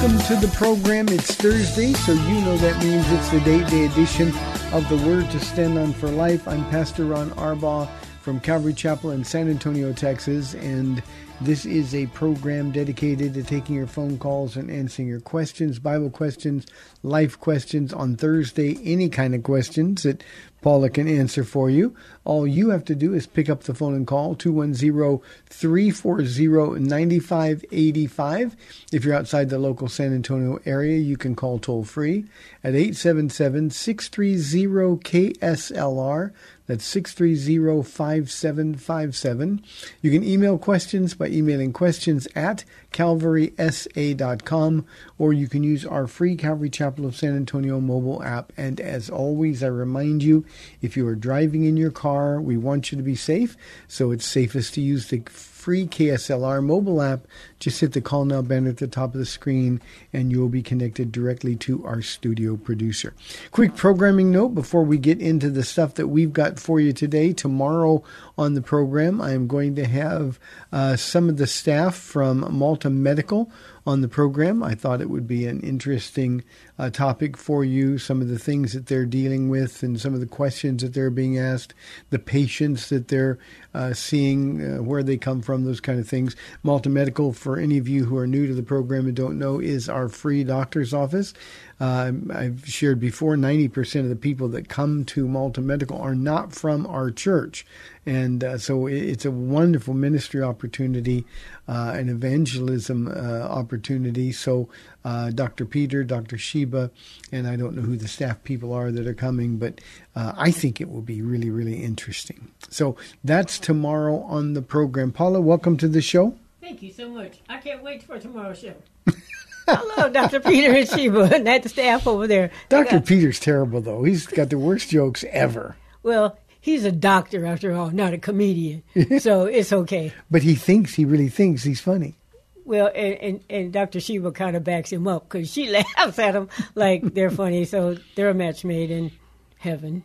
Welcome to the program. It's Thursday, so you know that means it's the day day edition of the Word to Stand On for Life. I'm Pastor Ron Arbaugh from Calvary Chapel in San Antonio, Texas, and this is a program dedicated to taking your phone calls and answering your questions, Bible questions, life questions on Thursday, any kind of questions that Paula can answer for you. All you have to do is pick up the phone and call 210-340-9585. If you're outside the local San Antonio area, you can call toll free at 877-630-KSLR. That's 630-5757. You can email questions by emailing questions at calvarysa.com or you can use our free Calvary Chapel of San Antonio mobile app. And as always, I remind you, if you are driving in your car, we want you to be safe. So it's safest to use the free KSLR mobile app. Just hit the call now banner at the top of the screen and you will be connected directly to our studio producer. Quick programming note before we get into the stuff that we've got for you today. Tomorrow on the program, I am going to have uh, some of the staff from Malta Medical on the program. I thought it would be an interesting uh, topic for you, some of the things that they're dealing with and some of the questions that they're being asked, the patients that they're uh, seeing, uh, where they come from, those kind of things. Malta Medical, for any of you who are new to the program and don't know, is our free doctor's office. Uh, I've shared before, 90% of the people that come to Malta Medical are not from our church. And uh, so it's a wonderful ministry opportunity, uh, an evangelism uh, opportunity. So uh, Dr. Peter, Dr. Sheba, and I don't know who the staff people are that are coming, but uh, I think it will be really, really interesting. So that's tomorrow on the program. Paula, welcome to the show. Thank you so much. I can't wait for tomorrow's show. Hello, Dr. Peter and Sheba and that staff over there. Dr. got- Peter's terrible, though. He's got the worst jokes ever. well, he's a doctor after all, not a comedian. so it's okay. But he thinks, he really thinks he's funny. Well, and, and, and Dr. Sheba kind of backs him up because she laughs at him like they're funny. So they're a match made in heaven.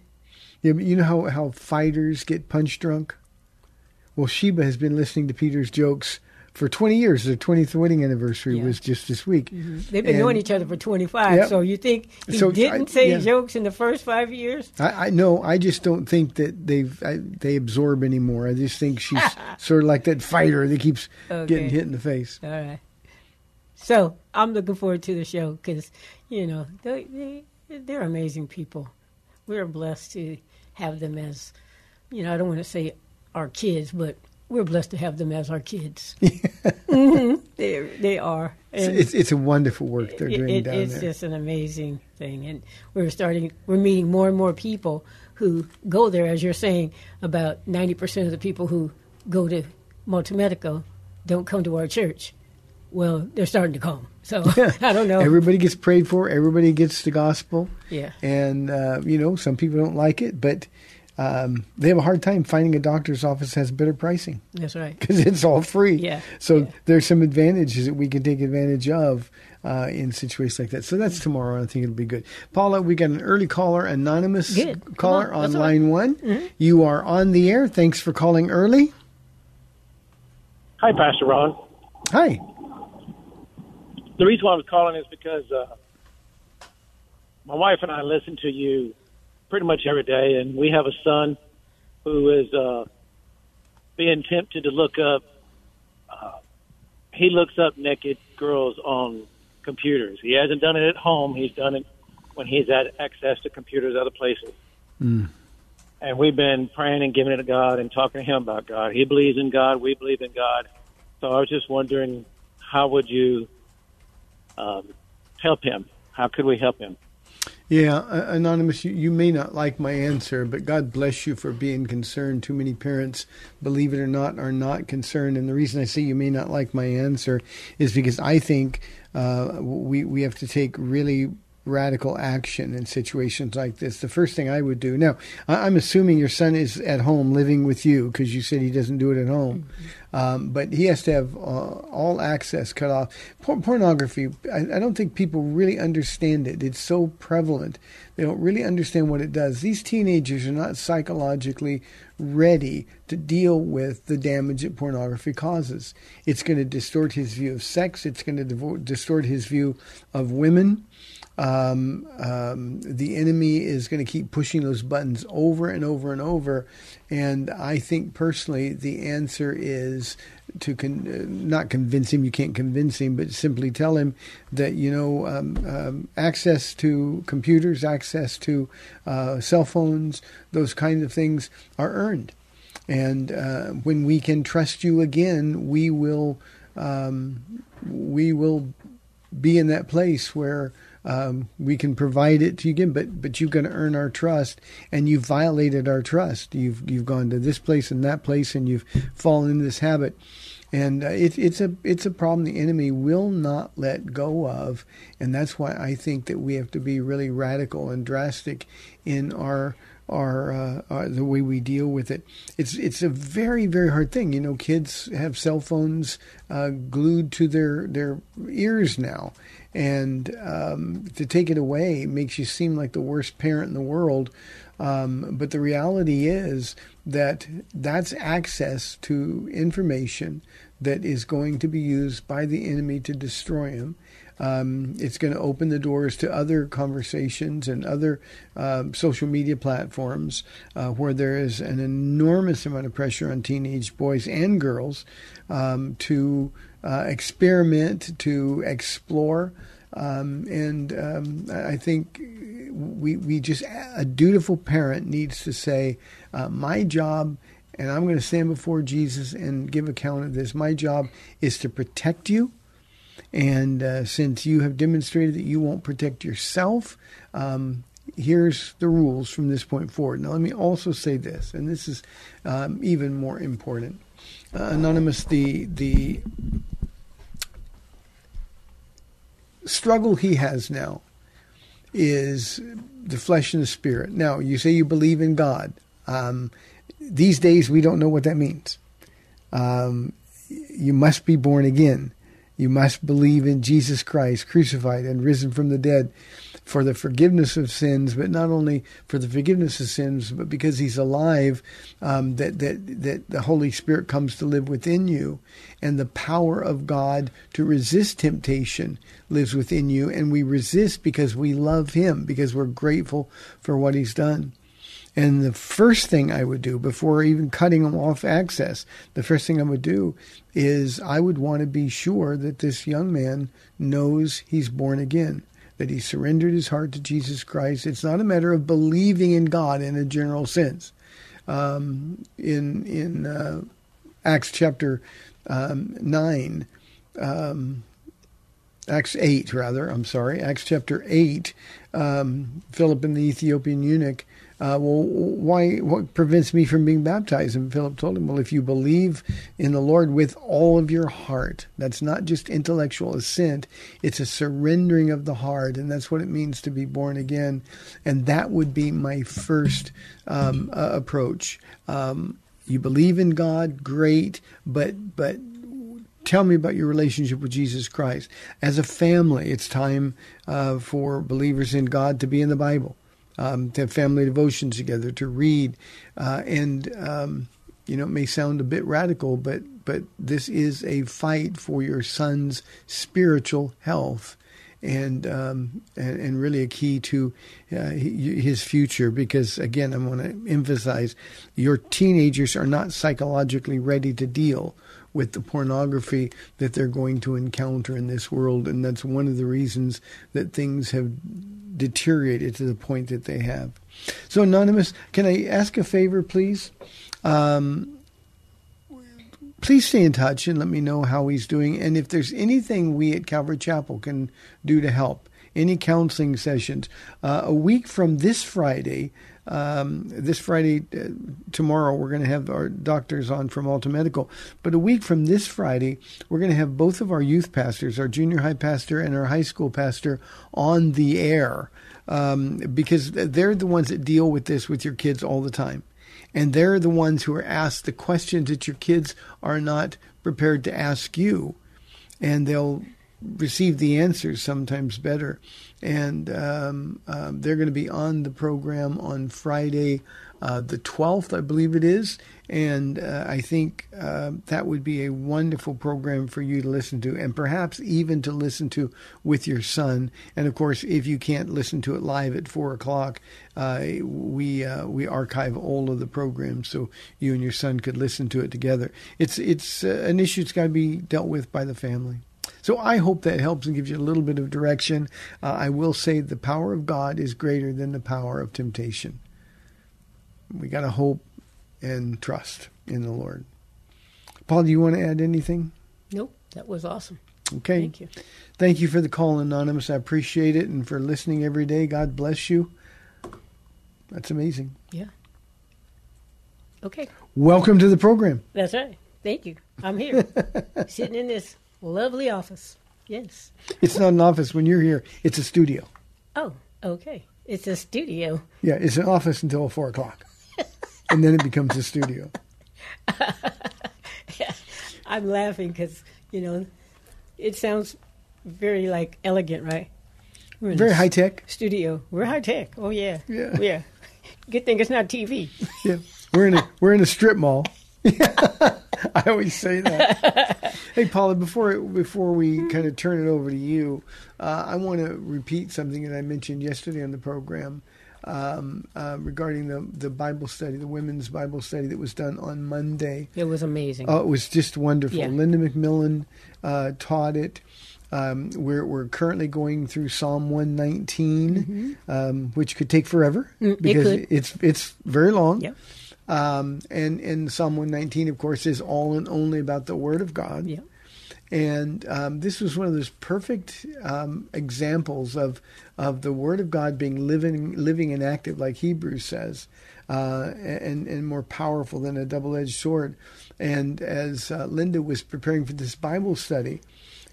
Yeah, but you know how, how fighters get punch drunk? Well, Sheba has been listening to Peter's jokes for 20 years. Their 20th wedding anniversary Yeah. was just this week. Mm-hmm. They've been And knowing each other for 25. Yep. So you think he So, didn't I- say yeah. jokes in the first five years? I, I know. I just don't think that they've I, they absorb anymore. I just think she's sort of like that fighter that keeps Okay. getting hit in the face. All right. So I'm looking forward to the show because, you know, they, they, they're amazing people. We're blessed to have them as, you know, I don't want to say our kids, but we're blessed to have them as our kids. hmm They they are. It's, And it's, it's a wonderful work they're doing it- down it's there. just an amazing thing, and we're starting. We're meeting more and more people who go there. As you're saying, about ninety percent of the people who go to Malta Medical don't come to our church. Well, they're starting to come. So I don't know. Everybody gets prayed for. Everybody gets the gospel. Yeah. And uh, you know, some people don't like it, but um, they have a hard time finding a doctor's office that has better pricing That's right. because it's all free. Yeah, So yeah. there's some advantages that we can take advantage of uh, in situations like that. So that's tomorrow. I think it'll be good. Paula, we got an early caller, anonymous Good. Caller on. on That's all line one. You are on the air. Thanks for calling early. Hi, Pastor Ron. Hi. The reason why I was calling is because uh, my wife and I listen to you pretty much every day, and we have a son who is uh, being tempted to look up. Uh, he looks up naked girls on computers. He hasn't done it at home. He's done it when he's had access to computers other places. And we've been praying and giving it to God and talking to him about God. He believes in God. We believe in God. So I was just wondering, how would you um, help him? How could we help him? Yeah, anonymous. You, you may not like my answer, but God bless you for being concerned. Too many parents, believe it or not, are not concerned. And the reason I say you may not like my answer is because I think uh, we we have to take really radical action in situations like this. The first thing I would do now, I'm assuming your son is at home living with you because you said he doesn't do it at home, um, but he has to have uh, all access cut off. Por- pornography, I, I don't think people really understand it. It's so prevalent. They don't really understand what it does. These teenagers are not psychologically ready to deal with the damage that pornography causes. It's going to distort his view of sex. It's going to devo- distort his view of women um, um, the enemy is going to keep pushing those buttons over and over and over. And I think personally, the answer is to con- uh, not convince him. You can't convince him, but simply tell him that you know um, um, access to computers, access to uh, cell phones, those kinds of things are earned. And uh, when we can trust you again, we will um, we will be in that place where um, we can provide it to you again, but but you've got to earn our trust, and you've violated our trust. You've you've gone to this place and that place, and you've fallen into this habit, and uh, it, it's a it's a problem the enemy will not let go of, and that's why I think that we have to be really radical and drastic in our our, uh, our the way we deal with it. It's it's a very very hard thing. You know, kids have cell phones uh, glued to their their ears now, and um, to take it away makes you seem like the worst parent in the world. Um, but the reality is that that's access to information that is going to be used by the enemy to destroy him. Um, it's going to open the doors to other conversations and other um, social media platforms uh, where there is an enormous amount of pressure on teenage boys and girls um, to uh, experiment, to explore. Um, and um, I think we we just a dutiful parent needs to say, uh, my job, and I'm going to stand before Jesus and give account of this. My job is to protect you. And uh, since you have demonstrated that you won't protect yourself, um, here's the rules from this point forward. Now, let me also say this, and this is um, even more important. Uh, Anonymous, the the struggle he has now is the flesh and the spirit. Now, you say you believe in God. Um, these days, we don't know what that means. Um, you must be born again. You must believe in Jesus Christ, crucified and risen from the dead, for the forgiveness of sins, but not only for the forgiveness of sins, but because He's alive, um, that that that the Holy Spirit comes to live within you, and the power of God to resist temptation lives within you, and we resist because we love Him, because we're grateful for what He's done. And the first thing I would do before even cutting them off access, the first thing I would do is I would want to be sure that this young man knows he's born again, that he surrendered his heart to Jesus Christ. It's not a matter of believing in God in a general sense. Um, in in uh, Acts chapter um, nine, um, Acts 8, rather, I'm sorry, Acts chapter 8, um, Philip and the Ethiopian eunuch, uh, well, why, what prevents me from being baptized? And Philip told him, well, if you believe in the Lord with all of your heart, that's not just intellectual assent, it's a surrendering of the heart, and that's what it means to be born again. And that would be my first um, uh, approach. Um, you believe in God, great, but, but tell me about your relationship with Jesus Christ. As a family, it's time uh, for believers in God to be in the Bible, um, to have family devotions together, to read, uh, and um, you know, it may sound a bit radical, but but this is a fight for your son's spiritual health. And, um, and and really a key to uh, his future because again I want to emphasize your teenagers are not psychologically ready to deal with the pornography that they're going to encounter in this world. And that's one of the reasons that things have deteriorated to the point that they have. So, Anonymous, can I ask a favor, please? Um, please stay in touch and let me know how he's doing. And if there's anything we at Calvary Chapel can do to help, any counseling sessions, uh, a week from this Friday, um, this Friday, uh, tomorrow, we're going to have our doctors on from Malta Medical. But a week from this Friday, we're going to have both of our youth pastors, our junior high pastor and our high school pastor, on the air um, because they're the ones that deal with this with your kids all the time. And they're the ones who are asked the questions that your kids are not prepared to ask you. And they'll receive the answers sometimes better and um, um, they're going to be on the program on Friday, uh, the 12th, I believe it is. And uh, I think uh, that would be a wonderful program for you to listen to, and perhaps even to listen to with your son. And of course, if you can't listen to it live at four o'clock, uh, we uh, we archive all of the programs so you and your son could listen to it together. It's it's uh, an issue that's got to be dealt with by the family. So I hope that helps and gives you a little bit of direction. Uh, I will say the power of God is greater than the power of temptation. We got to hope and trust in the Lord. Paul, do you want to add anything? Nope, that was awesome. Okay. Thank you. Thank you for the call, Anonymous. I appreciate it and for listening every day. God bless you. That's amazing. Yeah. Okay. Welcome to the program. That's right. Thank you. I'm here, sitting in this Lovely office. Yes. It's not an office when you're here. It's a studio. Oh, okay. It's a studio. Yeah, it's an office until four o'clock, and then it becomes a studio. I'm laughing because you know it sounds very like elegant, right? Very high tech studio. We're high tech. Oh yeah, yeah, yeah. Good thing it's not TV. Yeah, we're in a we're in a strip mall. I always say that. hey, Paula, before before we kind of turn it over to you, uh, I want to repeat something that I mentioned yesterday on the program um, uh, regarding the the Bible study, the women's Bible study that was done on Monday. It was amazing. Oh, it was just wonderful. Yeah. Linda McMillan uh, taught it. Um, we're we're currently going through Psalm 119, mm-hmm. um, which could take forever mm, because it it's it's very long. Yep. Um, and, and Psalm 119, of course, is all and only about the Word of God. Yeah. And um, this was one of those perfect um, examples of of the Word of God being living, living and active, like Hebrews says, uh, and and more powerful than a double edged sword. And as uh, Linda was preparing for this Bible study,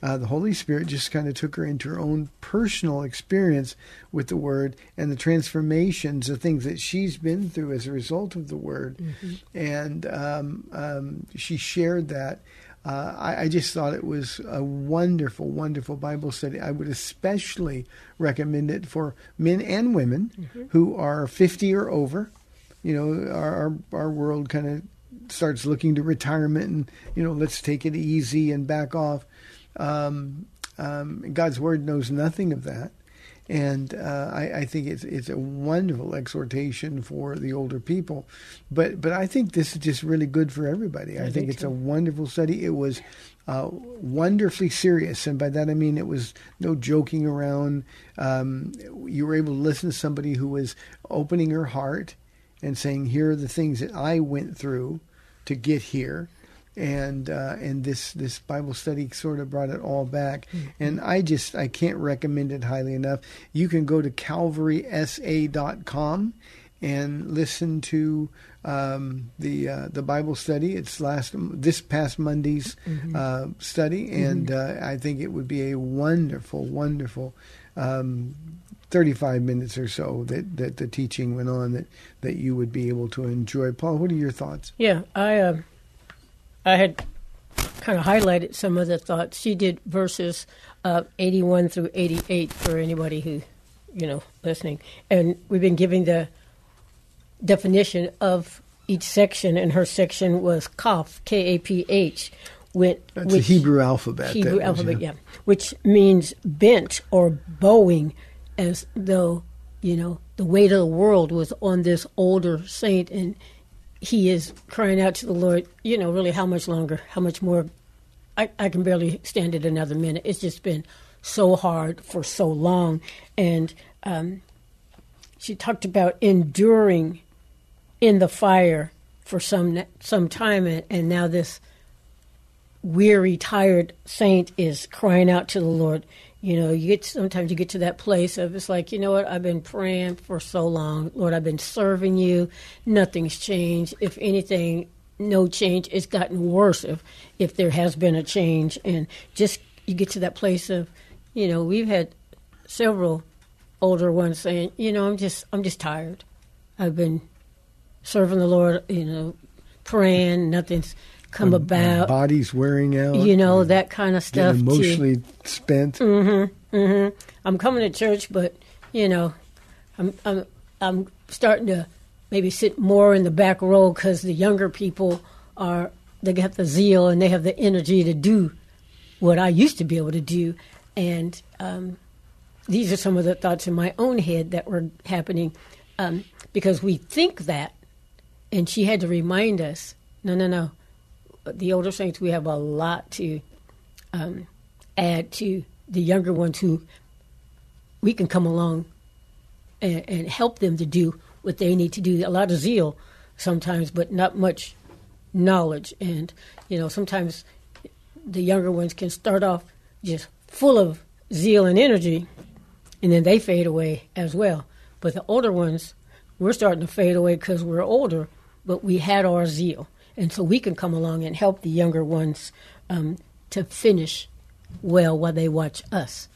uh, the Holy Spirit just kind of took her into her own personal experience with the Word and the transformations, the things that she's been through as a result of the Word. Mm-hmm. And um, um, she shared that. Uh, I, I, just thought it was a wonderful, wonderful Bible study. I would especially recommend it for men and women mm-hmm. who are 50 or over. You know, our, our, our world kind of starts looking to retirement and, you know, let's take it easy and back off. Um, um, God's word knows nothing of that. And uh, I, I, think it's it's a wonderful exhortation for the older people, but but I think this is just really good for everybody. I, I think, think it's so. a wonderful study. It was uh, wonderfully serious, and by that I mean it was no joking around. Um, you were able to listen to somebody who was opening her heart and saying, "Here are the things that I went through to get here." And uh, and this this Bible study sort of brought it all back. Mm-hmm. And I just I can't recommend it highly enough. You can go to calvarysa.com and listen to um, the uh, the Bible study. It's last this past Monday's Mm-hmm. uh, study, and uh, I think it would be a wonderful, wonderful. Um, 35 minutes or so that, that the teaching went on that, that you would be able to enjoy. Paul, what are your thoughts? Yeah, I uh, I had kind of highlighted some of the thoughts. She did verses uh, 81 through 88 for anybody who, you know, listening. And we've been giving the definition of each section, and her section was Kaph, K A P H. With, That's the Hebrew alphabet. Hebrew was, alphabet, yeah. Which means bent or bowing, as though, you know, the weight of the world was on this older saint, and he is crying out to the Lord, you know, really how much longer, how much more. I, I can barely stand it another minute. It's just been so hard for so long. And um, she talked about enduring in the fire for some some time, and, and now this weary, tired saint is crying out to the Lord. You know, you get sometimes you get to that place of it's like, you know what, I've been praying for so long, Lord, I've been serving you, nothing's changed. If anything, no change. It's gotten worse if if there has been a change, and just you get to that place of, you know, we've had several older ones saying, you know, I'm just I'm just tired. I've been serving the Lord, you know, praying, nothing's come My- about. Body's wearing out. you know that kind of stuff. Getting too. emotionally spent. hmm Mm-hmm. I'm coming to church, but you know, I'm I'm I'm starting to maybe sit more in the back row because the younger people are they got the zeal and they have the energy to do what I used to be able to do, and um, these are some of the thoughts in my own head that were happening um, because we think that, and she had to remind us, no, no, no, the older saints we have a lot to um, add to the younger ones who we can come along and, and help them to do what they need to do. A lot of zeal sometimes, but not much knowledge. And, you know, sometimes the younger ones can start off just full of zeal and energy, and then they fade away as well. But the older ones, we're starting to fade away because we're older, but we had our zeal. And so we can come along and help the younger ones um, to finish well while they watch us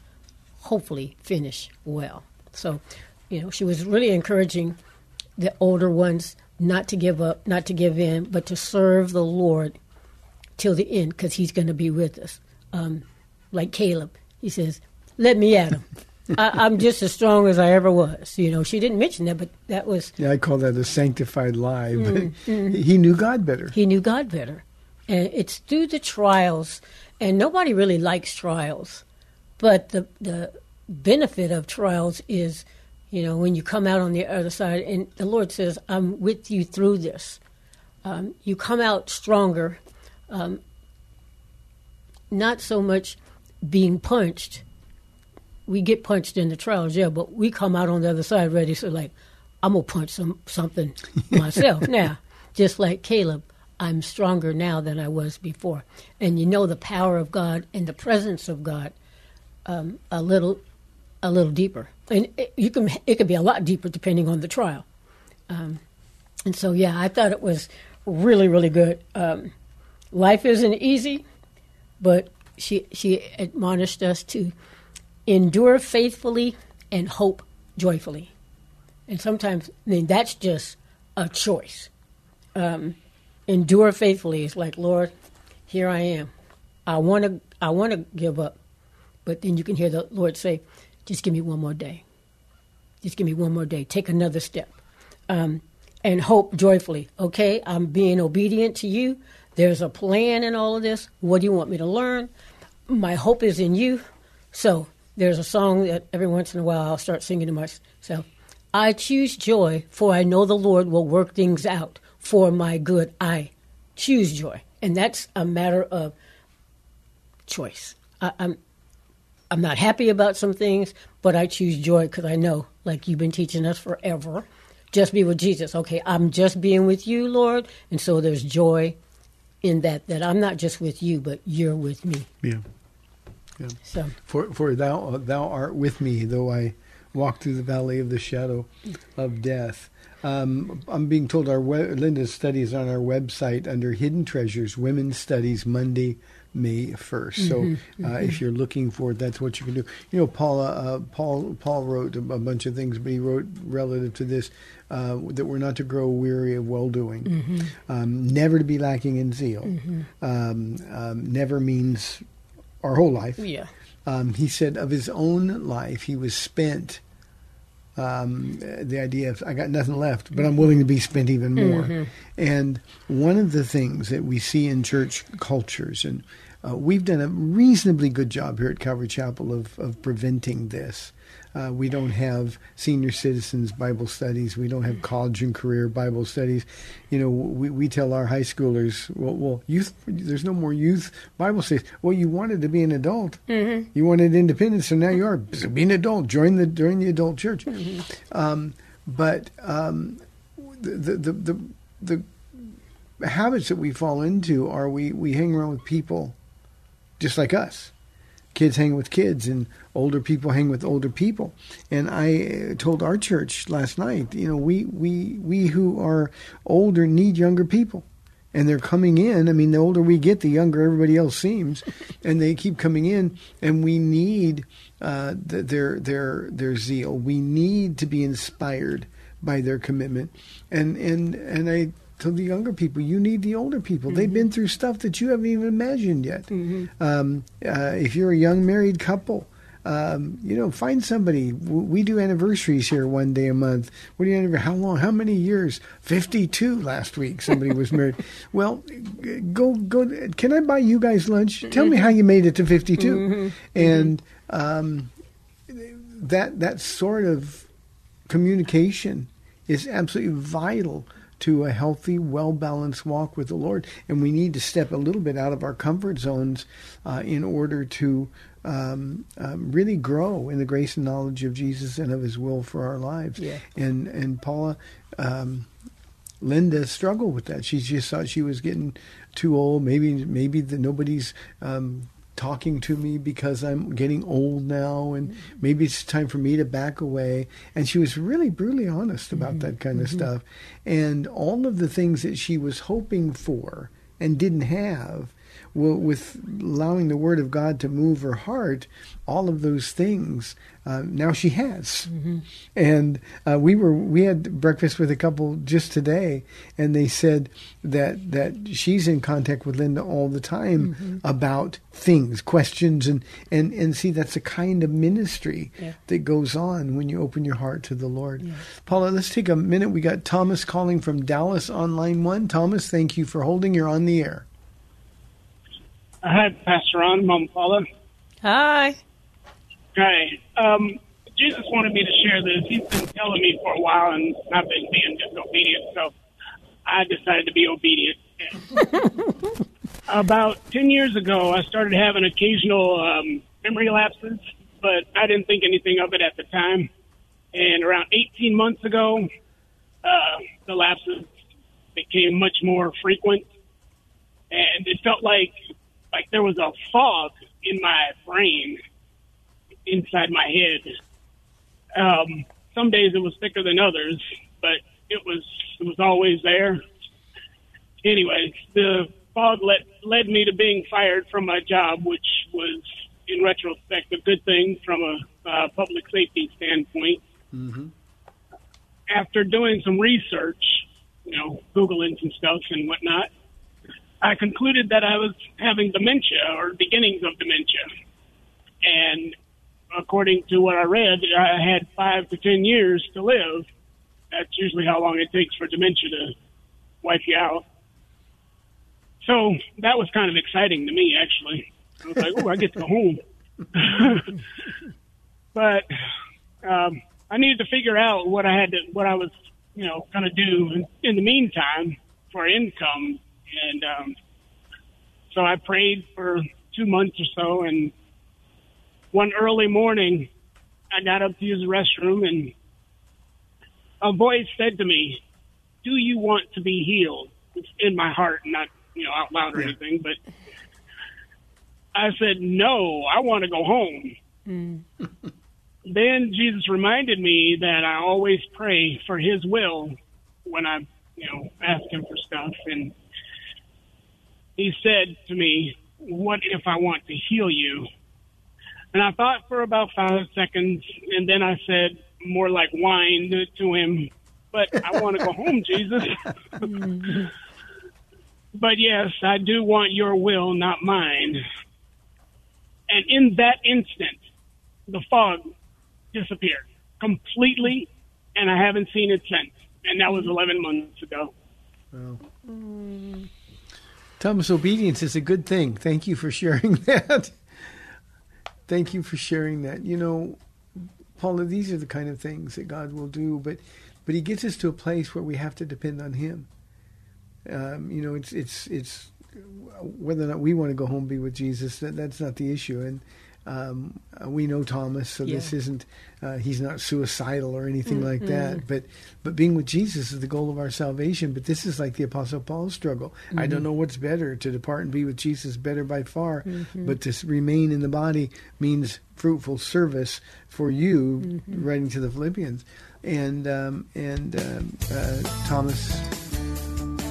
hopefully finish well. So, you know, she was really encouraging the older ones not to give up, not to give in, but to serve the Lord till the end because he's going to be with us. Um, like Caleb, he says, let me at him. I, I'm just as strong as I ever was. You know, she didn't mention that, but that was Yeah, I call that a sanctified lie. But Mm, he knew God better. he knew God better. And it's through the trials, and nobody really likes trials, but the the benefit of trials is, you know, when you come out on the other side, and the Lord says, "I'm with you through this." Um, you come out stronger, um, not so much being punched. We get punched in the trials, yeah, but we come out on the other side ready. So, like, I'm gonna punch some something myself now, just like Caleb. I'm stronger now than I was before, and you know the power of God and the presence of God um, a little, a little deeper, and it, you can it could be a lot deeper depending on the trial. Um, and so, yeah, I thought it was really, really good. Um, life isn't easy, but she she admonished us to endure faithfully and hope joyfully. And sometimes, I mean, that's just a choice. Um, endure faithfully is like, Lord, here I am. I want to, I want to give up, but then you can hear the Lord say, "Just give me one more day. Just give me one more day. Take another step." Um, and hope joyfully. Okay, I'm being obedient to you. There's a plan in all of this. What do you want me to learn? My hope is in you. So there's a song that every once in a while I'll start singing to myself. I choose joy, for I know the Lord will work things out for my good. I choose joy, and that's a matter of choice. I, I'm I'm not happy about some things, but I choose joy because I know, like you've been teaching us forever, just be with Jesus. Okay, I'm just being with you, Lord, and so there's joy in that. That I'm not just with you, but you're with me. Yeah. So For for thou thou art with me, though I walk through the valley of the shadow of death. Um, I'm being told our Linda's studies on our website under Hidden Treasures, Women's Studies, Monday, May 1st. So uh, if you're looking for it, that's what you can do. You know, Paula, uh, Paul, Paul wrote a, a bunch of things, but he wrote relative to this uh, that we're not to grow weary of well doing, um, never to be lacking in zeal. Um, um, never means our whole life. Yeah. Um, he said of his own life, he was spent. Um, the idea of I got nothing left, but I'm willing to be spent even more. And one of the things that we see in church cultures, and uh, we've done a reasonably good job here at Calvary Chapel of, of preventing this. Uh, we don't have senior citizens Bible studies. We don't have college and career Bible studies. You know, we, we tell our high schoolers, well, well, youth, there's no more youth Bible studies. Well, you wanted to be an adult. You wanted independence, so now you are. So be an adult. Join the join the adult church. Um, but um, the, the the the the habits that we fall into are we we hang around with people just like us. Kids hang with kids and older people hang with older people. And i uh, told our church last night you know we we we who are older need younger people. And they're coming in. I mean the older we get the younger everybody else seems. And they keep coming in. And we need uh, th- their their their zeal. We need to be inspired by their commitment. And and and i told the younger people you need the older people they've been through stuff that you haven't even imagined yet um, uh, if you're a young married couple um, you know, find somebody. We do anniversaries here one day a month. What do you anniversary? How long? How many years? Fifty-two last week. Somebody was married. Well, go go. Can I buy you guys lunch? Tell me how you made it to 52 And um, that that sort of communication is absolutely vital to a healthy, well balanced walk with the Lord. And we need to step a little bit out of our comfort zones uh, in order to um, um, really grow in the grace and knowledge of Jesus and of His will for our lives. Yeah. And and Paula. Um, Linda struggled with that. She just thought she was getting too old. Maybe maybe the, nobody's um, talking to me because I'm getting old now, and mm-hmm. maybe it's time for me to back away. And she was really brutally honest about mm-hmm. that kind of mm-hmm. stuff. And all of the things that she was hoping for and didn't have, well, with allowing the Word of God to move her heart, all of those things uh, now she has. And uh, we were we had breakfast with a couple just today, and they said that that she's in contact with Linda all the time about things, questions, and and and see that's a kind of ministry Yeah. that goes on when you open your heart to the Lord. Paula, let's take a minute. We got Thomas calling from Dallas on line one. Thomas, thank you for holding. You're on the air. Hi, Pastor Ron, Mom Paula. Hi. Hi. Um, Jesus wanted me to share this. He's been telling me for a while, and I've been being disobedient, so I decided to be obedient. About 10 years ago, I started having occasional um, memory lapses, but I didn't think anything of it at the time. And around 18 months ago, uh, the lapses became much more frequent, and it felt like like there was a fog in my brain inside my head. Um, some days it was thicker than others, but it was it was always there. Anyways, the fog led led me to being fired from my job, which was in retrospect a good thing from a uh, public safety standpoint. After doing some research, you know, googling some stuff and whatnot, I concluded that I was having dementia or beginnings of dementia. And according to what I read, I had five to ten years to live. That's usually how long it takes for dementia to wipe you out. So that was kind of exciting to me, actually. I was like, oh, I get to go home. but um, I needed to figure out what I had to, what I was, you know, going to do in, in the meantime for income. And um, so I prayed for two months or so, and one early morning, I got up to use the restroom, and a voice said to me, "Do you want to be healed?" It's in my heart, not you know out loud or anything, but I said, "No, I want to go home." then Jesus reminded me that I always pray for His will when I, you know, ask Him for stuff, and He said to me, what if I want to heal you? And I thought for about five seconds, and then I said, more like wine to him, but I want to go home, Jesus. but yes, I do want your will, not mine. And in that instant, the fog disappeared completely, and I haven't seen it since. And that was 11 months ago. Wow. Mm. Thomas, obedience is a good thing. Thank you for sharing that. Thank you for sharing that. You know, Paula, these are the kind of things that God will do, but but He gets us to a place where we have to depend on Him. Um, you know, it's it's it's whether or not we want to go home and be with Jesus. That that's not the issue, and um, we know Thomas, so this isn't uh, he's not suicidal or anything like Mm-mm. that. But but being with Jesus is the goal of our salvation. But this is like the Apostle Paul's struggle. I don't Mhm. know what's better to depart and be with Jesus, better by far. Mhm. But to remain in the body means fruitful service for you. Mhm. Writing to the Philippians, and um, and um, uh, Thomas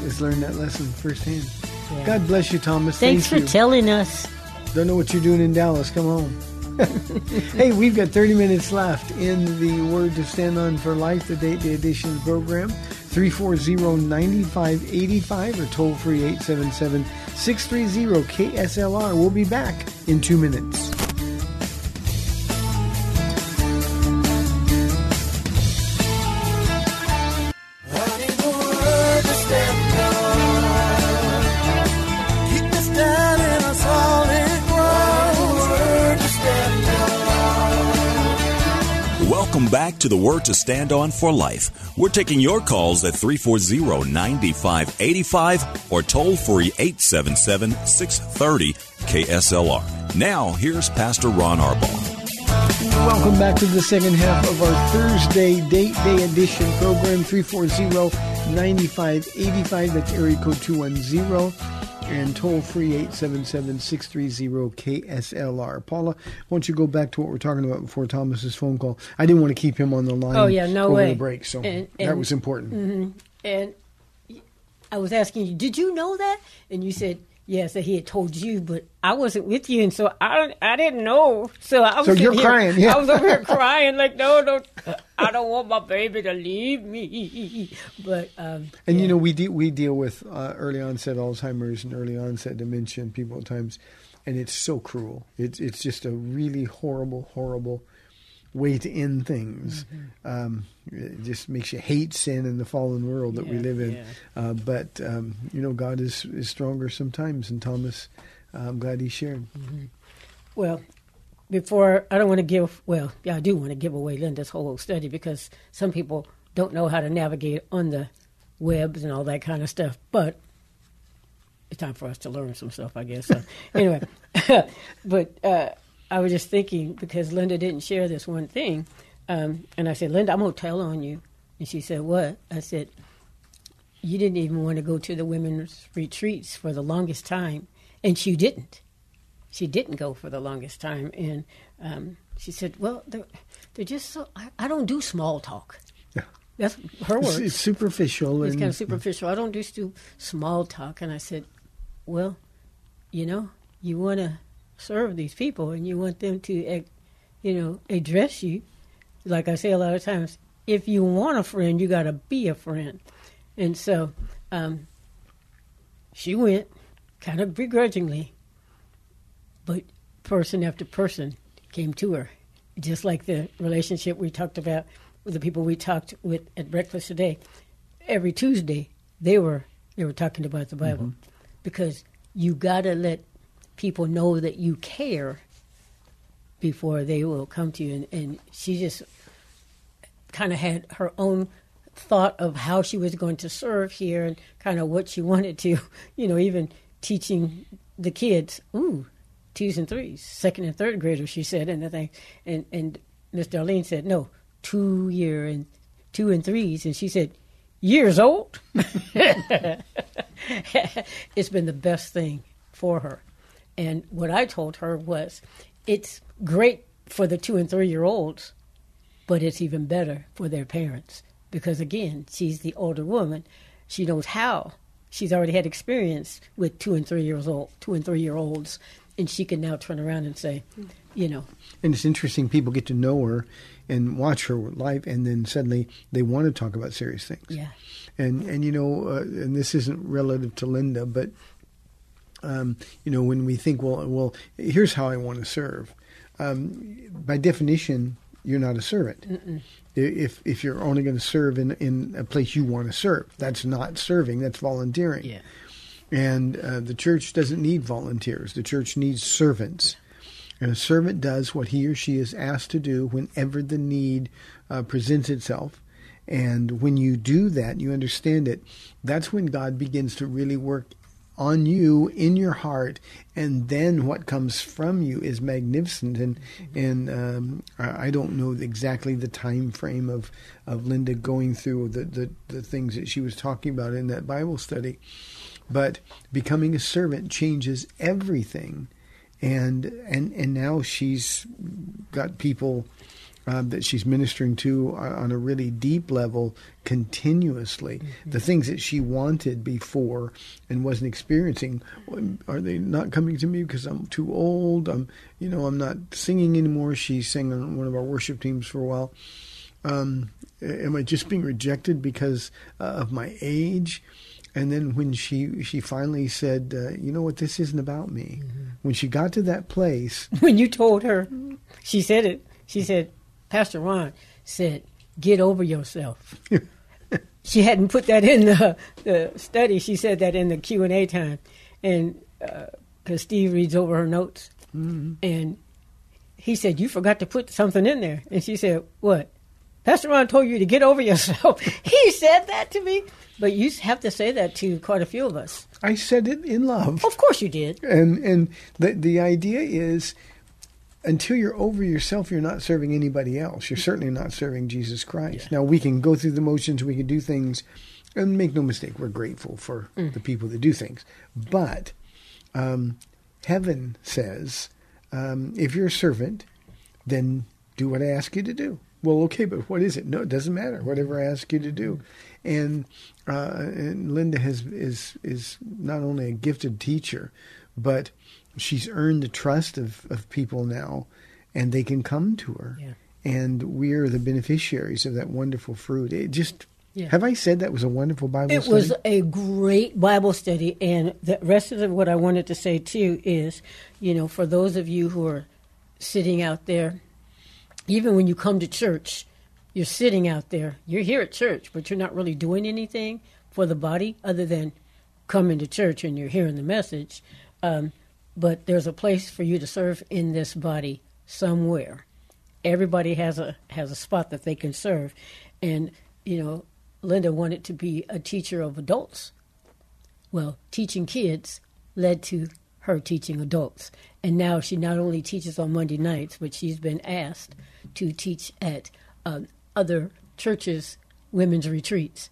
has learned that lesson firsthand. Yeah. God bless you, Thomas. Thanks Thank for you. telling us. Don't know what you're doing in Dallas. Come home. hey, we've got 30 minutes left in the Word to Stand On for Life, the Date Day Edition program. 340-9585 or toll free 877-630 KSLR. We'll be back in two minutes. Welcome back to the Word to Stand On for Life. We're taking your calls at 340 9585 or toll free 877 630 KSLR. Now, here's Pastor Ron Arbaugh. Welcome back to the second half of our Thursday Date Day Edition program, 340-9585. That's area code 210. And toll free 877-630-KSLR. Paula, why don't you go back to what we're talking about before Thomas's phone call? I didn't want to keep him on the line Oh yeah, no over way. the break, so And- that was important. mhm. And I was asking you, did you know that? And you said yes, that he had told you, but I wasn't with you, and so I I didn't know. So I was So you're here- crying, yeah. I was over here crying like, no, no, I don't want my baby to leave me. But um, And you know, we de- we deal with uh, early onset Alzheimer's and early onset dementia in people at times, and it's so cruel. It's it's just a really horrible, horrible way to end things. Um, it just makes you hate sin and the fallen world that we live in. yeah. Uh, but um, you know, God is is stronger sometimes. And Thomas, I'm glad he shared. Well, before I don't want to give. Well, yeah, I do want to give away Linda's whole study because some people don't know how to navigate on the webs and all that kind of stuff. But it's time for us to learn some stuff, I guess. So, anyway, but uh, I was just thinking because Linda didn't share this one thing, um, and I said, Linda, I'm gonna tell on you, and she said, What? I said, You didn't even want to go to the women's retreats for the longest time, and she didn't she didn't go for the longest time, and um, she said, "Well, they're, they're just so. I, I don't do small talk. Yeah. That's her words. it's superficial It's kind of superficial. I don't just do small talk." And I said, "Well, you know, you want to serve these people, and you want them to, you know, address you. Like I say a lot of times, if you want a friend, you got to be a friend." And so, um, she went, kind of begrudgingly but person after person came to her, just like the relationship we talked about with the people we talked with at breakfast today. Every Tuesday, they were they were talking about the Bible mm-hmm. because you got to let people know that you care before they will come to you. And, and she just kind of had her own thought of how she was going to serve here and kind of what she wanted to, you know, even teaching the kids. Ooh, twos and threes, second and third graders, she said, and the thing, and and Miss Darlene said, no, two year and two and threes, and she said, years old. it's been the best thing for her, and what I told her was, it's great for the two and three year olds, but it's even better for their parents because again, she's the older woman, she knows how she's already had experience with two and three years old, two and three year olds, and she can now turn around and say, you know, And it's interesting. People get to know her and watch her life, and then suddenly they want to talk about serious things. yeah, And and you know, uh, and this isn't relative to Linda, but um, you know, when we think, well, well, here's how I want to serve. Um, by definition, you're not a servant. If if you're only going to serve in in a place you want to serve, that's not serving. That's volunteering. yeah, And uh, the church doesn't need volunteers. The church needs servants. And a servant does what he or she is asked to do whenever the need uh, presents itself. And when you do that, you understand it, that's when God begins to really work on you in your heart and then what comes from you is magnificent. And and um, I I don't know exactly the time frame of of Linda going through the, the the things that she was talking about in that Bible study but becoming a servant changes everything. And and and now she's got people uh, that she's ministering to on a really deep level continuously. The things that she wanted before and wasn't experiencing are they not coming to me because I'm too old? I'm you know I'm not singing anymore. She sang on one of our worship teams for a while. Um, am I just being rejected because uh, of my age? And then when she she finally said, uh, you know what, this isn't about me. When she got to that place, when you told her, she said it. She said, Pastor Ron said, "Get over yourself." she hadn't put that in the, the study. She said that in the Q and A time, and uh, because Steve reads over her notes, mm-hmm. and he said, "You forgot to put something in there," and she said, "What?" Pastor Ron told you to get over yourself. he said that to me, but you have to say that to quite a few of us. I said it in love. Of course, you did. And and the the idea is until you're over yourself, you're not serving anybody else. You're certainly not serving Jesus Christ. Now we can go through the motions, we can do things, and make no mistake, we're grateful for the people that do things. But um, heaven says, um, if you're a servant, then do what I ask you to do. Well, okay, but what is it? No, it doesn't matter. Whatever I ask you to do, and, uh, and Linda has is is not only a gifted teacher, but she's earned the trust of, of people now, and they can come to her, Yeah. and we are the beneficiaries of that wonderful fruit. It just Yeah. have I said that was a wonderful Bible It study? It was a great Bible study, and the rest of what I wanted to say too is, you know, for those of you who are sitting out there, even when you come to church, you're sitting out there. You're here at church, but you're not really doing anything for the body other than coming to church and you're hearing the message. Um, but there's a place for you to serve in this body somewhere. Everybody has a has a spot that they can serve, and you know, Linda wanted to be a teacher of adults. Well, teaching kids led to her teaching adults. And now she not only teaches on Monday nights, but she's been asked to teach at um, other churches' women's retreats.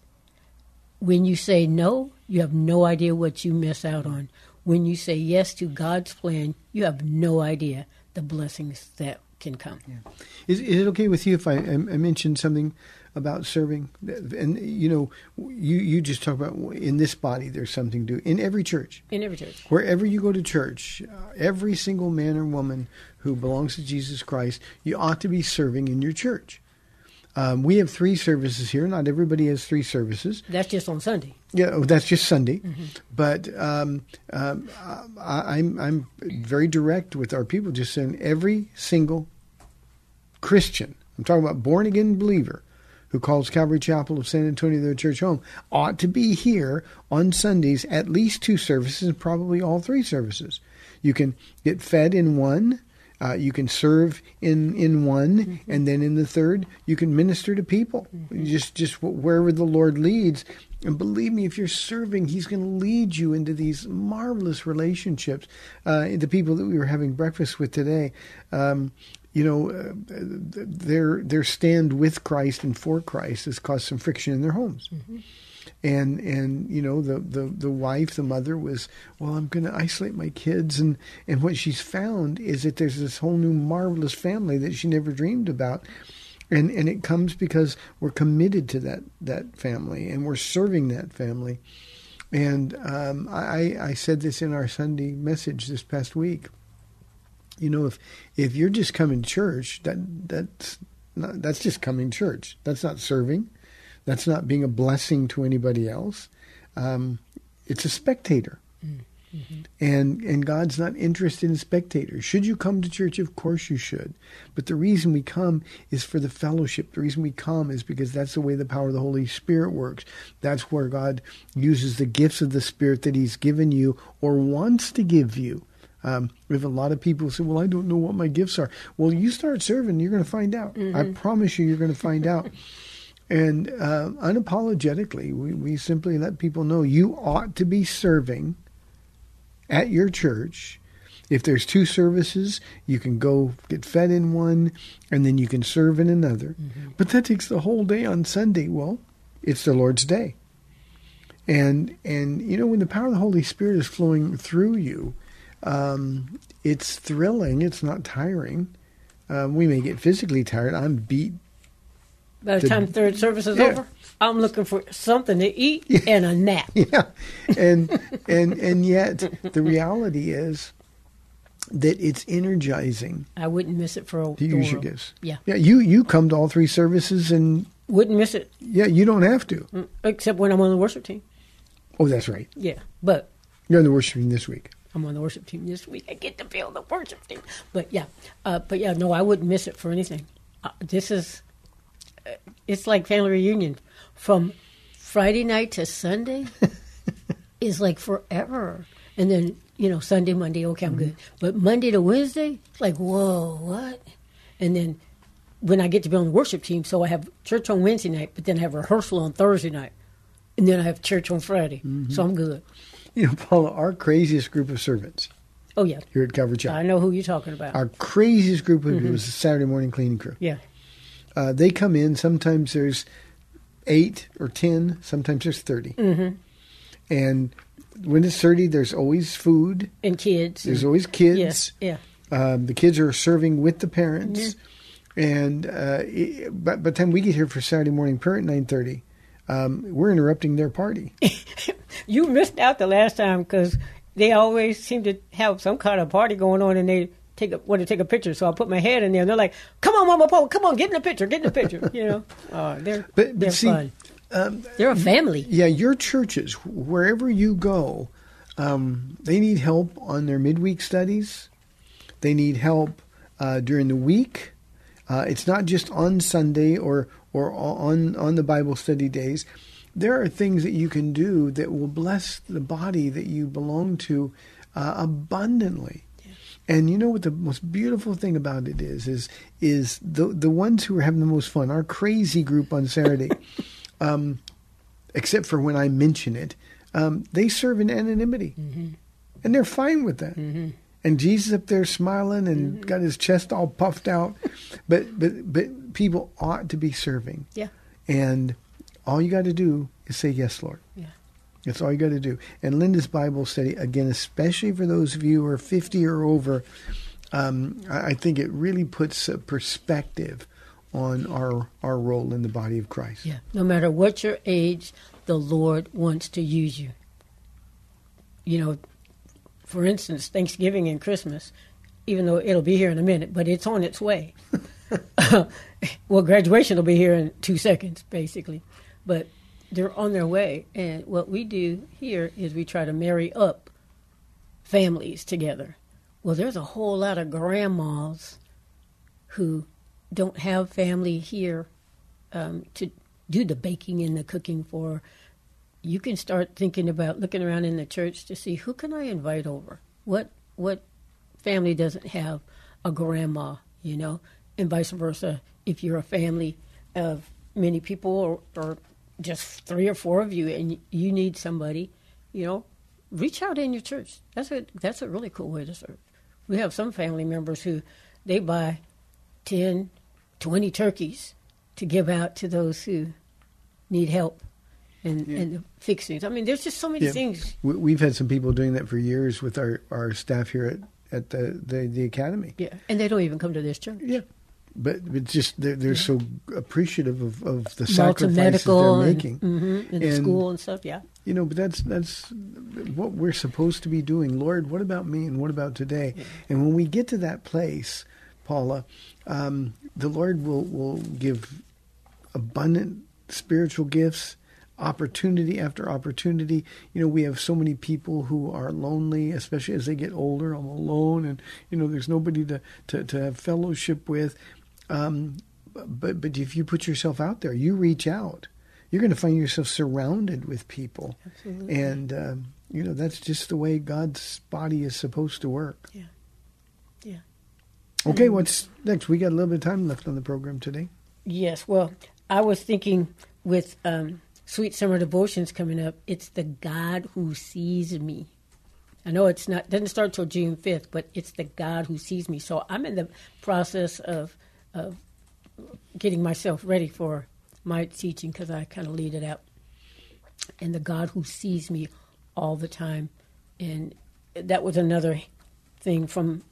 When you say no, you have no idea what you miss out on. When you say yes to God's plan, you have no idea the blessings that can come. Is, is it okay with you if I, I mention something about serving? And you know, you you just talk about in this body. There's something to in every church. In every church. Wherever you go to church, uh, every single man or woman who belongs to Jesus Christ, you ought to be serving in your church. Um, we have three services here. Not everybody has three services. That's just on Sunday. Yeah, oh, that's just Sunday. But um, um, I, I'm I'm very direct with our people. Just saying, every single Christian, I'm talking about born again believer, who calls Calvary Chapel of San Antonio their church home, ought to be here on Sundays, at least two services, and probably all three services. You can get fed in one. Uh, you can serve in in one, and then in the third, you can minister to people. Just just wherever the Lord leads. And believe me, if you're serving, He's going to lead you into these marvelous relationships. Uh, the people that we were having breakfast with today, um, you know, uh, their their stand with Christ and for Christ has caused some friction in their homes and and you know the the the wife the mother was well i'm going to isolate my kids and and what she's found is that there's this whole new marvelous family that she never dreamed about and and it comes because we're committed to that that family and we're serving that family And um, I, I said this in our Sunday message this past week. You know, if if you're just coming to church, that that's not, that's just coming to church. That's not serving. That's not being a blessing to anybody else. Um, it's a spectator. And and God's not interested in spectators. Should you come to church? Of course you should. But the reason we come is for the fellowship. The reason we come is because that's the way the power of the Holy Spirit works. That's where God uses the gifts of the Spirit that He's given you or wants to give you. Um, we have a lot of people say, "Well, I don't know what my gifts are." Well, you start serving, you're going to find out. I promise you, you're going to find out. And uh, unapologetically, we, we simply let people know you ought to be serving at your church. If there's two services, you can go get fed in one and then you can serve in another. But that takes the whole day on Sunday. Well, it's the Lord's day. And and you know when the power of the Holy Spirit is flowing through you, um, it's thrilling. It's not tiring. Um, we may get physically tired. I'm beat. By the The- time third service is Yeah. over, I'm looking for something to eat and a nap. Yeah, and and and yet the reality is that it's energizing I wouldn't miss it for a to use your gifts. Yeah, Yeah, you you come to all three services, and wouldn't miss it yeah, you don't have to. mm, except when I'm on the worship team. Oh, that's right. Yeah, but You're on the worship team this week. I'm on the worship team this week. I get to be on the worship team. But yeah, uh, but yeah, no, I wouldn't miss it for anything. Uh, this is, it's like family reunion from Friday night to Sunday is like forever. And then, you know, Sunday, Monday, okay, I'm mm-hmm. good. But Monday to Wednesday, like, whoa, what? And then when I get to be on the worship team, so I have church on Wednesday night, but then I have rehearsal on Thursday night. And then I have church on Friday. Mm-hmm. So I'm good. You know, Paula, our craziest group of servants Oh, yeah. here at Chapel. I know who you're talking about. Our craziest group of people is the Saturday morning cleaning crew. yeah. Uh, they come in. Sometimes there's eight or ten. Sometimes there's 30 Mm-hmm. And when it's thirty, there's always food. and kids. There's and- always kids. Yes, yeah. Um, the kids are serving with the parents, and uh, it, by, by the time we get here for Saturday morning prayer at nine thirty, um, we're interrupting their party. You missed out the last time because they always seem to have some kind of party going on, and they take a, want to take a picture. So I put my head in there, and they're like, "Come on, Mama Paul, come on, get in the picture, get in the picture." You know, uh, they're But- but they're see, fun. they're a family. yeah, your churches, wherever you go, um, they need help on their midweek studies. They need help uh, during the week. Uh, it's not just on Sunday or or on on the Bible study days. There are things that you can do that will bless the body that you belong to uh, abundantly. And you know what the most beautiful thing about it is is is the the ones who are having the most fun. Our crazy group on Saturday, um, except for when I mention it, um, they serve in anonymity, and they're fine with that. And Jesus up there smiling and got his chest all puffed out, but but but people ought to be serving, Yeah, and all you got to do is say yes, Lord. yeah. That's all you got to do. And Linda's Bible study, again, especially for those of you who are 50 or over, um, I I think it really puts a perspective on our, our role in the body of Christ. Yeah. No matter what your age, the Lord wants to use you. You know, for instance, Thanksgiving and Christmas, even though it'll be here in a minute, but it's on its way. well, graduation will be here in two seconds, basically. But they're on their way. And what we do here is we try to marry up families together. Well, there's a whole lot of grandmas who don't have family here um, to do the baking and the cooking for, you can start thinking about looking around in the church to see who can I invite over. What what family doesn't have a grandma, you know, and vice versa. If you're a family of many people or, or just three or four of you, and you need somebody, you know, reach out in your church. That's a that's a really cool way to serve. We have some family members who they buy 10, 20 turkeys to give out to those who need help and, and fix things. I mean, there's just so many Yeah. things. We, we've had some people doing that for years with our, our staff here at, at the, the, the academy. Yeah, and they don't even come to this church. Yeah. But but just they're, they're so appreciative of, of the sacrifices they're and, making mhm, in And, school and stuff. Yeah. You know, but that's that's what we're supposed to be doing. Lord, what about me and what about today? And when we get to that place, Paula, um, the Lord will will give abundant spiritual gifts, opportunity after opportunity. You know, we have so many people who are lonely, especially as they get older. I'm alone, and you know, there's nobody to to, to have fellowship with. Um, but but if you put yourself out there, you reach out, you're going to find yourself surrounded with people, Absolutely. and um, you know that's just the way God's body is supposed to work. Yeah. Yeah. Okay, what's next? We got a little bit of time left on the program today. Yes. Well, I was thinking with um, Sweet Summer Devotions coming up, it's the God who sees me. I know it's not doesn't start till June fifth, but it's the God who sees me. So I'm in the process of of getting myself ready for my teaching because I kind of lead it out. And the God who sees me all the time, and that was another thing from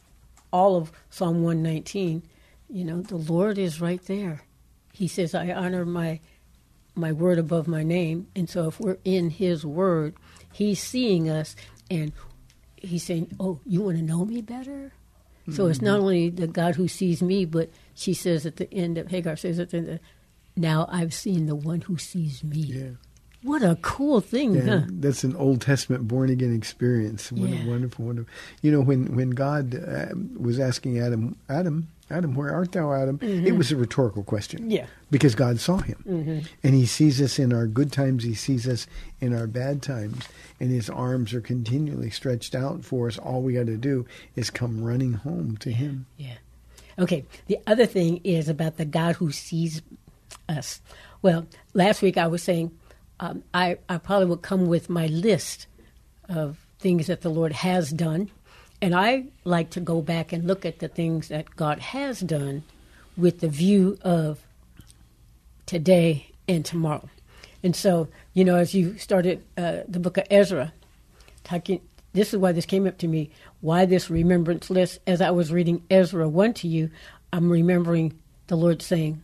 all of Psalm 119. You know, the Lord is right there. He says, "I honor my my word above my name." And so, if we're in His word, He's seeing us, and He's saying, "Oh, you want to know me better." So it's mm-hmm. not only the God who sees me, but she says at the end of Hagar says at the end, of, "Now I've seen the one who sees me." Yeah. What a cool thing, Yeah, huh? that's an Old Testament born again experience. What Yeah. a wonderful, wonderful. You know, when when God uh, was asking Adam, Adam, Adam, where art thou, Adam? It was a rhetorical question. Mm-hmm. Yeah. because God saw him, Mhm. and He sees us in our good times. He sees us in our bad times, and His arms are continually stretched out for us. All we got to do is come running home to Him. Yeah. Okay. The other thing is about the God who sees us. Well, last week I was saying um, I, I probably would come with my list of things that the Lord has done. And I like to go back and look at the things that God has done with the view of today and tomorrow. And so, you know, as you started uh, the book of Ezra, talking, this is why this came up to me. Why this remembrance list? As I was reading Ezra 1 to you, I'm remembering the Lord saying,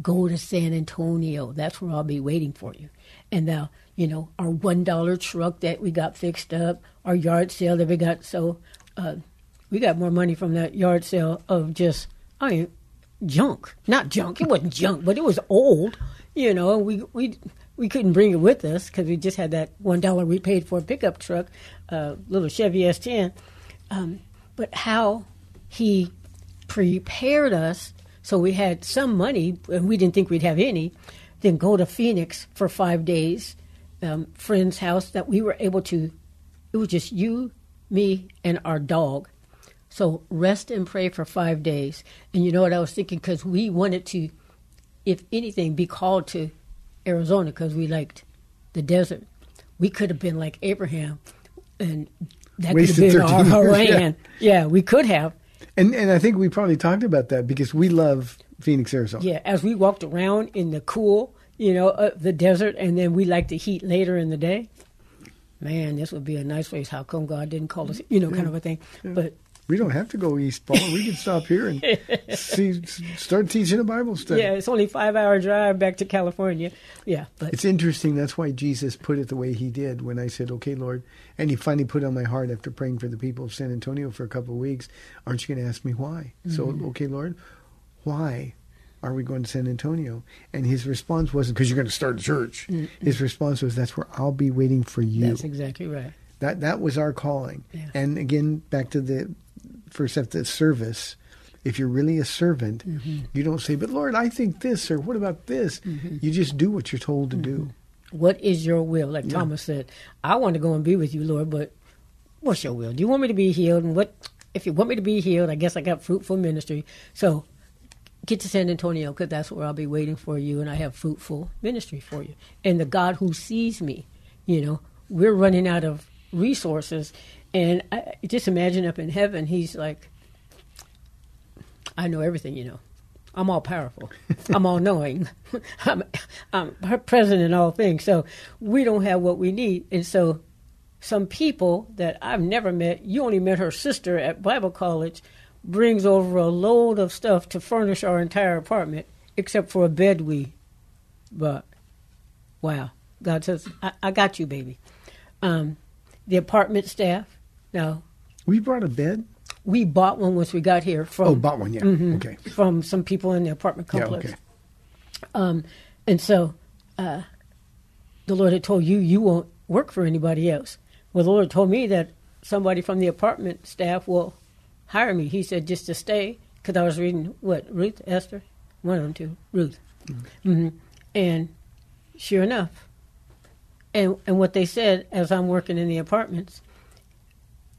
Go to San Antonio. That's where I'll be waiting for you. And now, you know, our $1 truck that we got fixed up, our yard sale that we got. So uh, we got more money from that yard sale of just, I mean, junk. Not junk. It wasn't junk, but it was old. You know, we we we couldn't bring it with us because we just had that one dollar we paid for a pickup truck, uh, little Chevy S10. Um, but how he prepared us so we had some money and we didn't think we'd have any. Then go to Phoenix for five days, um, friend's house that we were able to. It was just you, me, and our dog. So rest and pray for five days. And you know what I was thinking? Because we wanted to, if anything, be called to Arizona because we liked the desert. We could have been like Abraham, and that could have been our 13 years, Haran. Yeah. we could have. And and I think we probably talked about that because we love Phoenix, Arizona. Yeah, as we walked around in the cool, you know, uh, the desert, and then we like the heat later in the day. Man, this would be a nice place. How come God didn't call us? You know, kind of a thing. But We don't have to go east, Paul. We can stop here and see, start teaching a Bible study. yeah, it's only five hour drive back to California. Yeah, but It's interesting. That's why Jesus put it the way he did when I said, okay, Lord. And he finally put on my heart after praying for the people of San Antonio for a couple of weeks, aren't you going to ask me why? So, Mhm. okay, Lord, why are we going to San Antonio? And his response wasn't, because you're going to start a church. Mm-mm. His response was, that's where I'll be waiting for you. that's exactly right. That that was our calling. Yeah. And again, back to the first step, the service. If you're really a servant, Mhm. you don't say, "But Lord, I think this," or "What about this?" Mhm. You just do what you're told to do. What is your will? Like Yeah. Thomas said, I want to go and be with you, Lord, but what's your will? Do you want me to be healed? And what if you want me to be healed? I guess I got fruitful ministry. So get to San Antonio because that's where I'll be waiting for you, and I have fruitful ministry for you. And the God who sees me, you know, we're running out of resources, and I, just imagine up in heaven, He's like, I know everything, you know. I'm all powerful. I'm all knowing. I'm, I'm present in all things. So we don't have what we need. And so some people that I've never met, you only met her sister at Bible college, brings over a load of stuff to furnish our entire apartment, except for a bed we bought. Wow. God says, I, I got you, baby. Um, the apartment staff, no, We brought a bed. we bought one once we got here from Oh, bought one. Yeah. Mhm. Okay. from some people in the apartment complex. Yeah. Okay. Um, and so uh, the Lord had told you you won't work for anybody else. Well, the Lord told me that somebody from the apartment staff will hire me. He said just to stay because I was reading what Ruth, Esther, one of them two, Ruth, hmm and sure enough, and and what they said as I'm working in the apartments,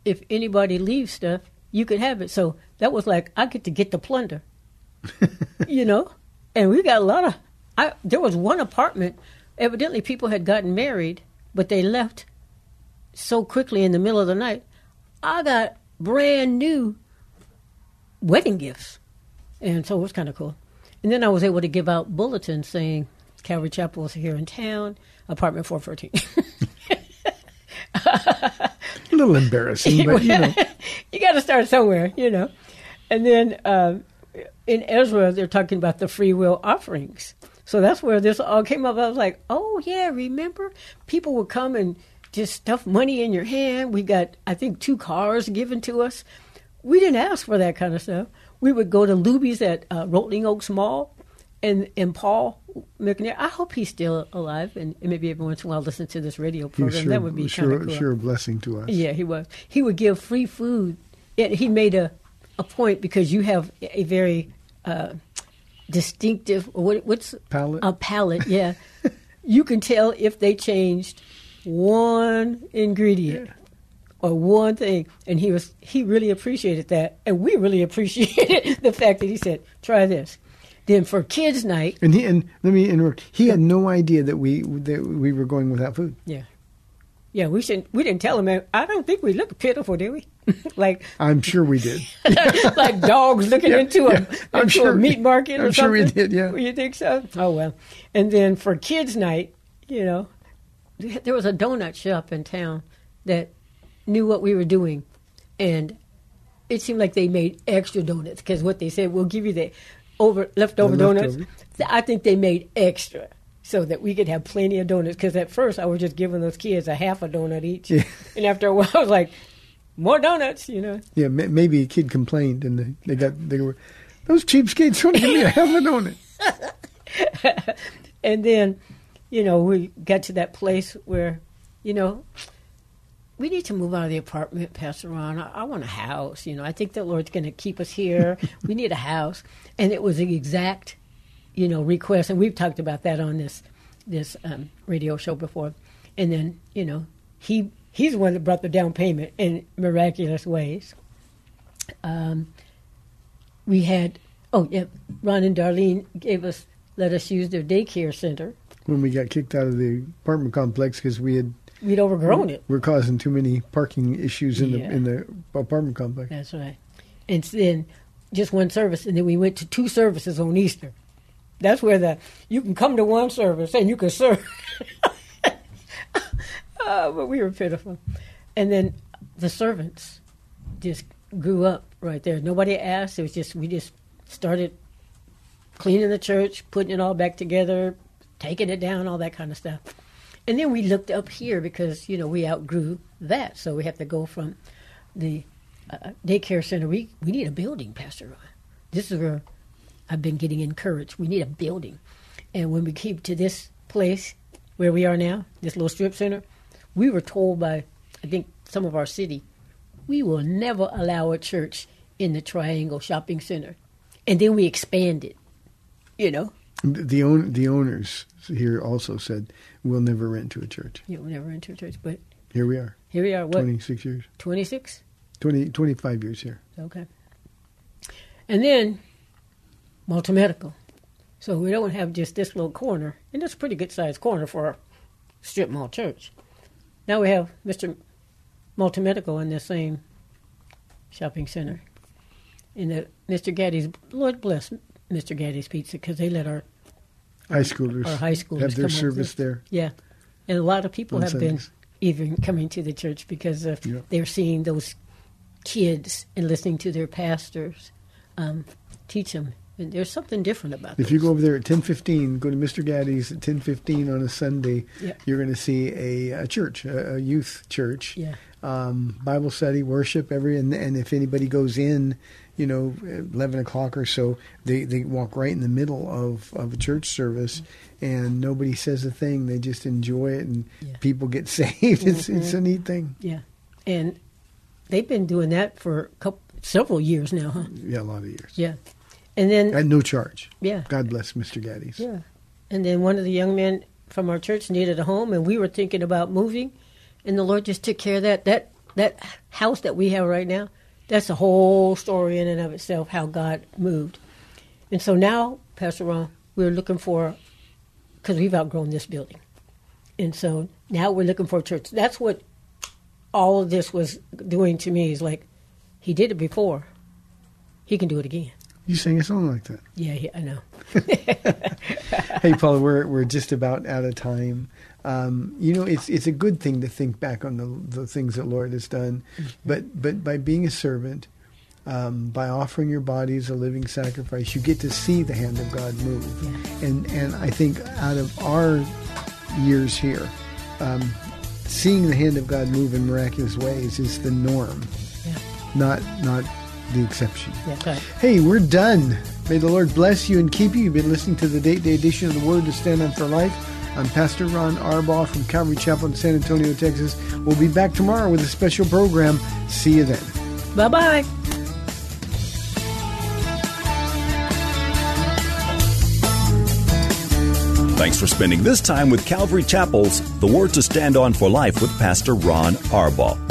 if anybody leaves stuff, you could have it. So that was like I get to get the plunder, you know, and we got a lot of. I there was one apartment. Evidently, people had gotten married, but they left so quickly in the middle of the night. I got brand new wedding gifts, and so it was kind of cool. And then I was able to give out bulletins saying Calvary Chapel is here in town, apartment four fourteen. A little embarrassing, but you know. you got to start somewhere, you know. And then um, in Ezra, they're talking about the free will offerings. So that's where this all came up. I was like, oh, yeah, remember? People would come and just stuff money in your hand. We got, I think, two cars given to us. We didn't ask for that kind of stuff. We would go to Luby's at uh, Rolling Oaks Mall, and, and Paul McNair, I hope he's still alive, and, and maybe every once in a while listen to this radio program. sure, that would be sure, cool. sure a blessing to us. Yeah, he was. He would give free food. He made a, a point because you have a very uh, distinctive what, what's Palate? a palate. Yeah, you can tell if they changed one ingredient or one thing, and he was he really appreciated that, and we really appreciated the fact that he said, "Try this." Then for kids' night, And he and let me interrupt. He had no idea that we that we were going without food. yeah, yeah, we should we didn't tell him. I don't think we looked pitiful, did we? like I'm sure we did. like dogs looking Yeah, into a yeah. I'm into sure- a meat market or I'm sure we did, yeah. You think so? Oh well. And then for kids' night, you know, there was a donut shop in town that knew what we were doing, and it seemed like they made extra donuts because what they said, we'll give you the over leftover The donuts. leftover. I think they made extra. So that we could have plenty of donuts. Because at first I was just giving those kids a half a donut each, Yeah. and after a while I was like, "More donuts," you know. Yeah, ma- maybe a kid complained and they, they got they were those cheapskates want to give me a half a donut. and then, you know, we got to that place where, you know, we need to move out of the apartment, Pastor Ron. I, I want a house. You know, I think the Lord's going to keep us here. we need a house, and it was the exact, you know, request. And we've talked about that on this this um, radio show before. And then, you know, he he's the one that brought the down payment in miraculous ways. Um, we had oh yeah, Ron and Darlene gave us let us use their daycare center. When we got kicked out of the apartment complex because we had We'd overgrown it. we're causing too many parking issues in Yeah. the in the apartment complex. That's right. And then just one service, and then we went to two services on Easter. That's where the you can come to one service and you can serve. oh, but we were pitiful. And then the servants just grew up right there. Nobody asked. It was just we just started cleaning the church, putting it all back together, taking it down, all that kind of stuff. And then we looked up here because you know we outgrew that, so we have to go from the uh, daycare center. We we need a building, Pastor Ron. This is where I've been getting encouraged. We need a building, and when we came to this place where we are now, this little strip center, we were told by I think some of our city, we will never allow a church in the Triangle Shopping Center, and then we expanded. You know, The own the owners here also said we'll never rent to a church. you know, never enter a church, but Here we are, here we are. What twenty six years, twenty six? 20, 25 years here. Okay. And then Malta Medical. So we don't have just this little corner, and that's a pretty good sized corner for a strip mall church. Now we have Mr. Malta Medical in the same shopping center. In the Mr. Gatti's, Lord bless Mr. Gatti's Pizza because they let our High schoolers, our high schoolers have their come service there. Yeah, and a lot of people have been even coming to the church because of Yeah. they're seeing those kids and listening to their pastors um, teach them. And there's something different about that. If you go over there at ten fifteen, go to Mr. Gatti's at ten fifteen on a Sunday. Yeah. You're going to see a, a church, a, a youth church. Yeah. Um, Bible study, worship, every and, and if anybody goes in, you know, eleven o'clock or so, they, they walk right in the middle of, of a church service, and nobody says a thing. They just enjoy it, and Yeah. people get saved. It's it's Mhm. a neat thing. Yeah, and they've been doing that for a couple, several years now, huh? Yeah, a lot of years. Yeah, and then At no charge. Yeah. God bless Mr. Gatti's. Yeah. And then one of the young men from our church needed a home, and we were thinking about moving, and the Lord just took care of that. That that house that we have right now, that's a whole story in and of itself. How God moved, and so now, Pastor Ron, we're looking for because we've outgrown this building, and so now we're looking for a church. That's what all of this was doing to me. Is like He did it before, He can do it again. You sing a song like that. Yeah, yeah I know. hey, Paula, we're we're just about out of time. Um, you know, it's it's a good thing to think back on the the things that Lord has done, but but by being a servant, um, by offering your body as a living sacrifice, you get to see the hand of God move. And and I think out of our years here, um, seeing the hand of God move in miraculous ways is the norm, Yeah. not not the exception. Yeah, right. Hey, we're done. May the Lord bless you and keep you. You've been listening to the date day edition of the Word to Stand on for Life. I'm Pastor Ron Arbaugh from Calvary Chapel in San Antonio, Texas. We'll be back tomorrow with a special program. See you then. Bye bye. Thanks for spending this time with Calvary Chapel's The Word to Stand On for Life with Pastor Ron Arbaugh.